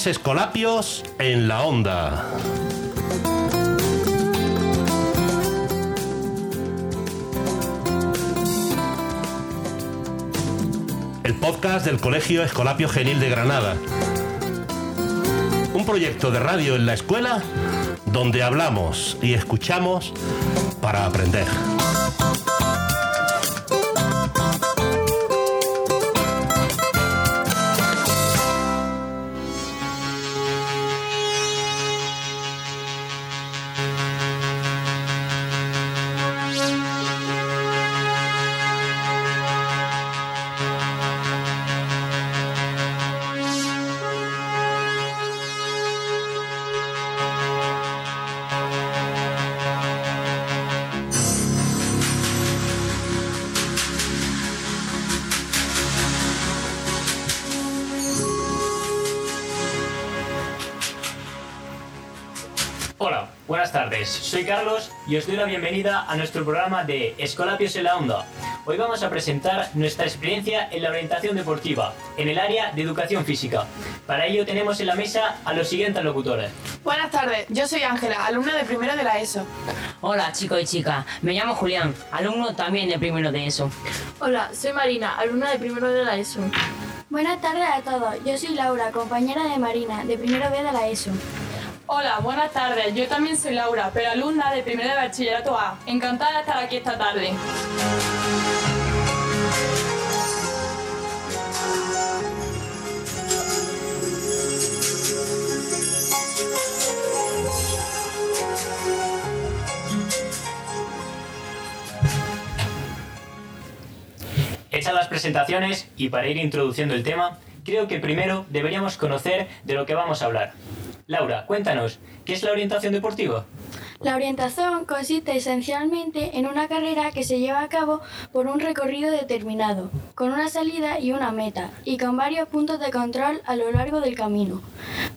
es Escolapios en la Onda. El podcast del Colegio Escolapio Genil de Granada. Un proyecto de radio en la escuela donde hablamos y escuchamos para aprender. Buenas tardes. Soy Carlos y os doy la bienvenida a nuestro programa de Escolapios en la Onda. Hoy vamos a presentar nuestra experiencia en la orientación deportiva, en el área de educación física. Para ello tenemos en la mesa a los siguientes locutores. Buenas tardes, yo soy Ángela, alumna de primero de la ESO. Hola chicos y chicas, me llamo Julián, alumno también de primero de ESO. Hola, soy Marina, alumna de primero de la ESO. Buenas tardes a todos, yo soy Laura, compañera de Marina, de primero B de la ESO. Hola, buenas tardes, yo también soy Laura, pero alumna de primero de bachillerato A. Encantada de estar aquí esta tarde. Hechas las presentaciones y para ir introduciendo el tema, creo que primero deberíamos conocer de lo que vamos a hablar. Laura, cuéntanos, ¿qué es la orientación deportiva? La orientación consiste esencialmente en una carrera que se lleva a cabo por un recorrido determinado, con una salida y una meta, y con varios puntos de control a lo largo del camino.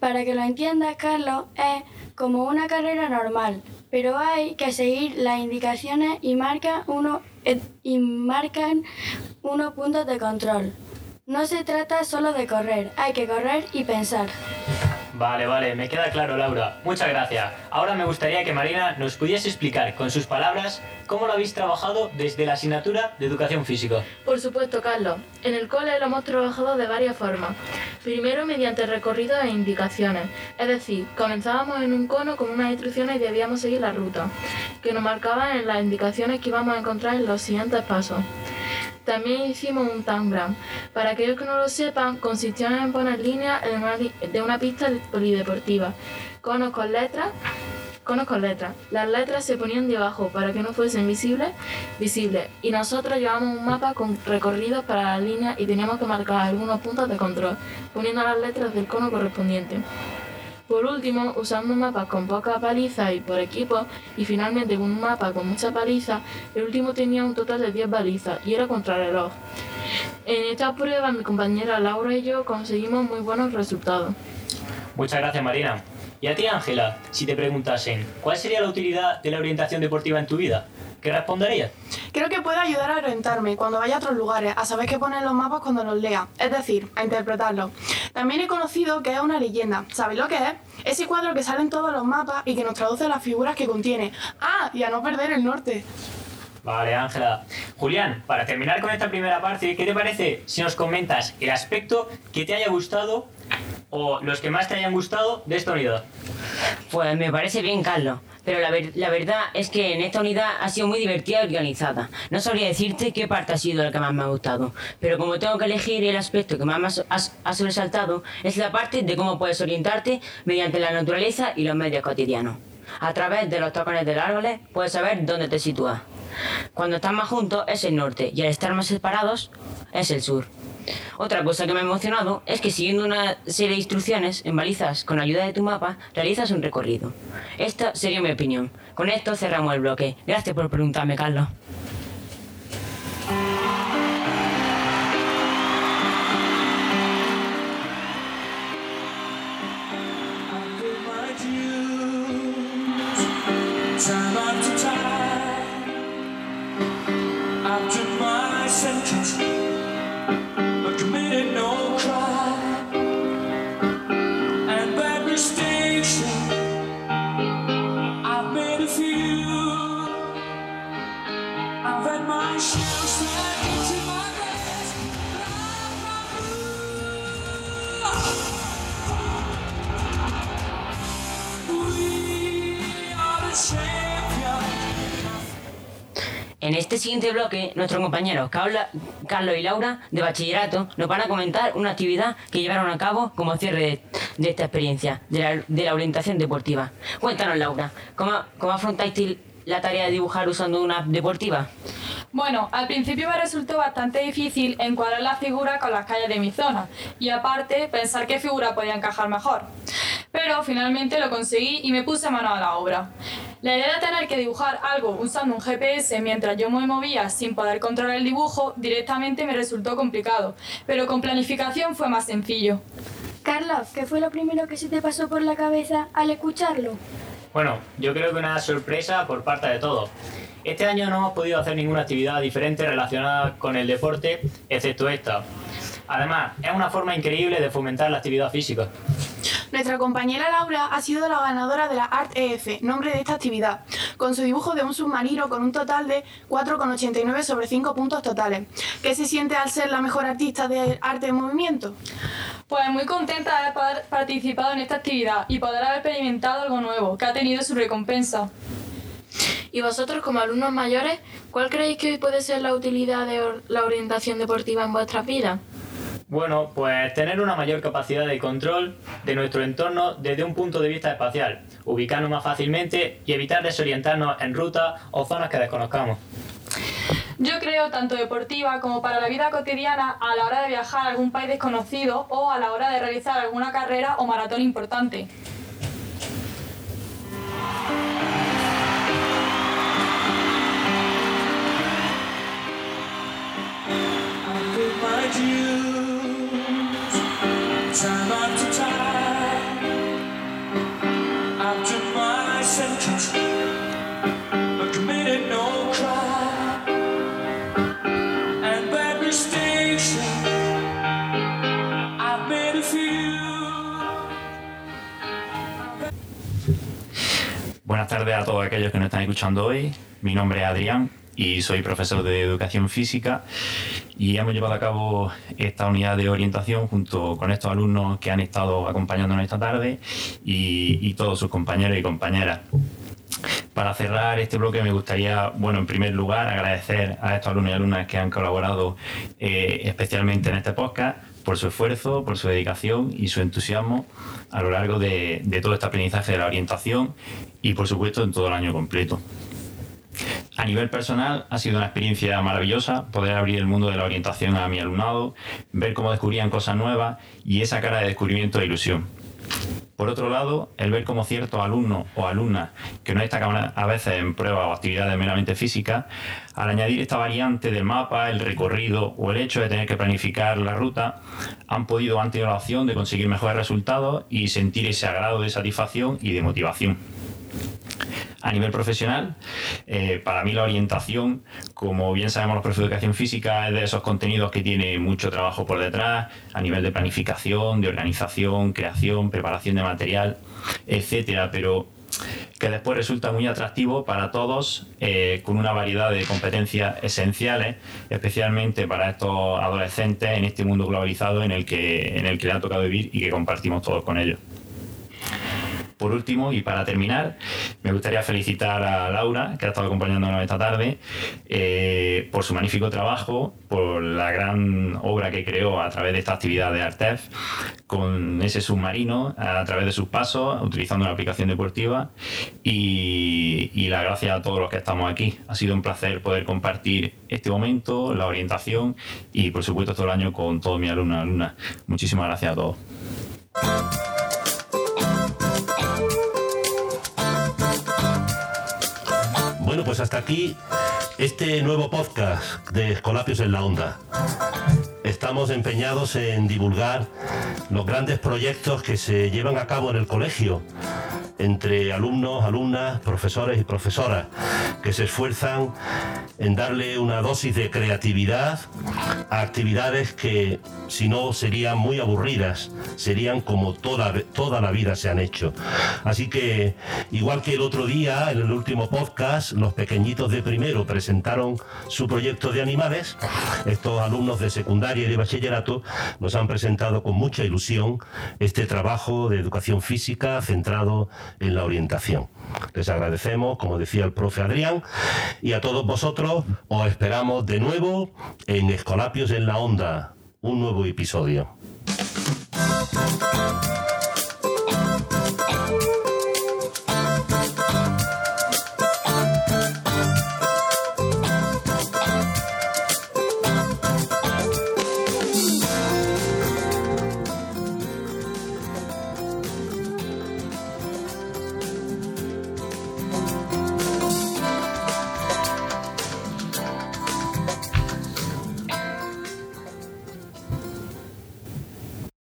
Para que lo entiendas, Carlos, es como una carrera normal, pero hay que seguir las indicaciones y, marca uno, eh, y marcan unos puntos de control. No se trata solo de correr, hay que correr y pensar. Vale, vale, me queda claro, Laura. Muchas gracias. Ahora me gustaría que Marina nos pudiese explicar con sus palabras cómo lo habéis trabajado desde la asignatura de educación física. Por supuesto, Carlos. En el cole lo hemos trabajado de varias formas. Primero mediante recorridos e indicaciones. Es decir, comenzábamos en un cono con unas instrucciones y debíamos seguir la ruta, que nos marcaban en las indicaciones que íbamos a encontrar en los siguientes pasos. También hicimos un tangram. Para aquellos que no lo sepan, consistió en poner líneas de una pista de- polideportiva, conos con letras, conos con letras. Las letras se ponían debajo para que no fuesen visibles, visibles. Y nosotros llevábamos un mapa con recorridos para las líneas y teníamos que marcar algunos puntos de control, poniendo las letras del cono correspondiente. Por último, usando mapas con poca paliza y por equipo, y finalmente con un mapa con mucha paliza, el último tenía un total de 10 balizas y era contrarreloj. En esta prueba mi compañera Laura y yo conseguimos muy buenos resultados. Muchas gracias, Marina. Y a ti, Ángela, si te preguntasen, ¿cuál sería la utilidad de la orientación deportiva en tu vida? ¿Qué responderías? Creo que puede ayudar a orientarme cuando vaya a otros lugares, a saber qué ponen los mapas cuando los lea, es decir, a interpretarlos. También he conocido que es una leyenda. ¿Sabéis lo que es? Ese cuadro que sale en todos los mapas y que nos traduce las figuras que contiene. Ah, y a no perder el norte. Vale, Ángela. Julián, para terminar con esta primera parte, ¿qué te parece si nos comentas el aspecto que te haya gustado o los que más te hayan gustado de esta unidad? Pues me parece bien, Carlos. Pero la, ver- la verdad es que en esta unidad ha sido muy divertida y organizada. No sabría decirte qué parte ha sido la que más me ha gustado. Pero como tengo que elegir el aspecto que más me ha so- ha, ha sobresaltado, es la parte de cómo puedes orientarte mediante la naturaleza y los medios cotidianos. A través de los tocones de árboles puedes saber dónde te sitúas. Cuando están más juntos es el norte y al estar más separados es el sur. Otra cosa que me ha emocionado es que siguiendo una serie de instrucciones en balizas con ayuda de tu mapa, realizas un recorrido. Esta sería mi opinión. Con esto cerramos el bloque. Gracias por preguntarme, Carlos. Time Jackson. En este siguiente bloque, nuestros compañeros Carlos y Laura de bachillerato nos van a comentar una actividad que llevaron a cabo como cierre de, esta experiencia, de la, de la orientación deportiva. Cuéntanos, Laura, ¿cómo, cómo afrontaste la tarea de dibujar usando una app deportiva? Bueno, al principio me resultó bastante difícil encuadrar la figura con las calles de mi zona y aparte pensar qué figura podía encajar mejor. Pero finalmente lo conseguí y me puse mano a la obra. La idea de tener que dibujar algo usando un GPS mientras yo me movía sin poder controlar el dibujo directamente me resultó complicado, pero con planificación fue más sencillo. Carlos, ¿qué fue lo primero que se te pasó por la cabeza al escucharlo? Bueno, yo creo que una sorpresa por parte de todos. Este año no hemos podido hacer ninguna actividad diferente relacionada con el deporte, excepto esta. Además, es una forma increíble de fomentar la actividad física. Nuestra compañera Laura ha sido la ganadora de la Art EF, nombre de esta actividad, con su dibujo de un submarino con un total de 4,89 sobre 5 puntos totales. ¿Qué se siente al ser la mejor artista de arte en movimiento? Pues muy contenta de haber participado en esta actividad y poder haber experimentado algo nuevo, que ha tenido su recompensa. Y vosotros, como alumnos mayores, ¿cuál creéis que hoy puede ser la utilidad de la orientación deportiva en vuestras vidas? Bueno, pues tener una mayor capacidad de control de nuestro entorno desde un punto de vista espacial, ubicarnos más fácilmente y evitar desorientarnos en rutas o zonas que desconozcamos. Yo creo tanto deportiva como para la vida cotidiana a la hora de viajar a algún país desconocido o a la hora de realizar alguna carrera o maratón importante. Buenas tardes a todos aquellos que nos están escuchando hoy. Mi nombre es Adrián y soy profesor de educación física y hemos llevado a cabo esta unidad de orientación junto con estos alumnos que han estado acompañándonos esta tarde y, todos sus compañeros y compañeras. Para cerrar este bloque me gustaría, bueno, en primer lugar agradecer a estos alumnos y alumnas que han colaborado eh, especialmente en este podcast por su esfuerzo, por su dedicación y su entusiasmo a lo largo de, todo este aprendizaje de la orientación y por supuesto en todo el año completo. A nivel personal ha sido una experiencia maravillosa poder abrir el mundo de la orientación a mi alumnado, ver cómo descubrían cosas nuevas y esa cara de descubrimiento e ilusión. Por otro lado, el ver cómo ciertos alumnos o alumnas que no destacan a veces en pruebas o actividades meramente físicas, al añadir esta variante del mapa, el recorrido o el hecho de tener que planificar la ruta, han podido han tenido la opción de conseguir mejores resultados y sentir ese agrado de satisfacción y de motivación. A nivel profesional, eh, para mí la orientación, como bien sabemos los profesores de educación física, es de esos contenidos que tiene mucho trabajo por detrás, a nivel de planificación, de organización, creación, preparación de material, etcétera, pero que después resulta muy atractivo para todos, eh, con una variedad de competencias esenciales, especialmente para estos adolescentes en este mundo globalizado en el que, en el que le ha tocado vivir y que compartimos todos con ellos. Por último, y para terminar, me gustaría felicitar a Laura, que ha estado acompañándonos esta tarde, eh, por su magnífico trabajo, por la gran obra que creó a través de esta actividad de Artef, con ese submarino, a través de sus pasos, utilizando una aplicación deportiva, y, y la gracias a todos los que estamos aquí. Ha sido un placer poder compartir este momento, la orientación, y por supuesto todo el año con todos mis alumnos y alumnas. Muchísimas gracias a todos. Bueno, pues hasta aquí este nuevo podcast de Escolapios en la Onda. Estamos empeñados en divulgar los grandes proyectos que se llevan a cabo en el colegio entre alumnos, alumnas, profesores y profesoras que se esfuerzan en darle una dosis de creatividad a actividades que si no serían muy aburridas, serían como toda, toda la vida se han hecho. Así que, igual que el otro día, en el último podcast, los pequeñitos de primero presentaron su proyecto de animales, estos alumnos de secundaria y de bachillerato nos han presentado con mucha ilusión este trabajo de educación física centrado en la orientación. Les agradecemos, como decía el profe Adrián, y a todos vosotros os esperamos de nuevo en Escolapios en la Onda, un nuevo episodio.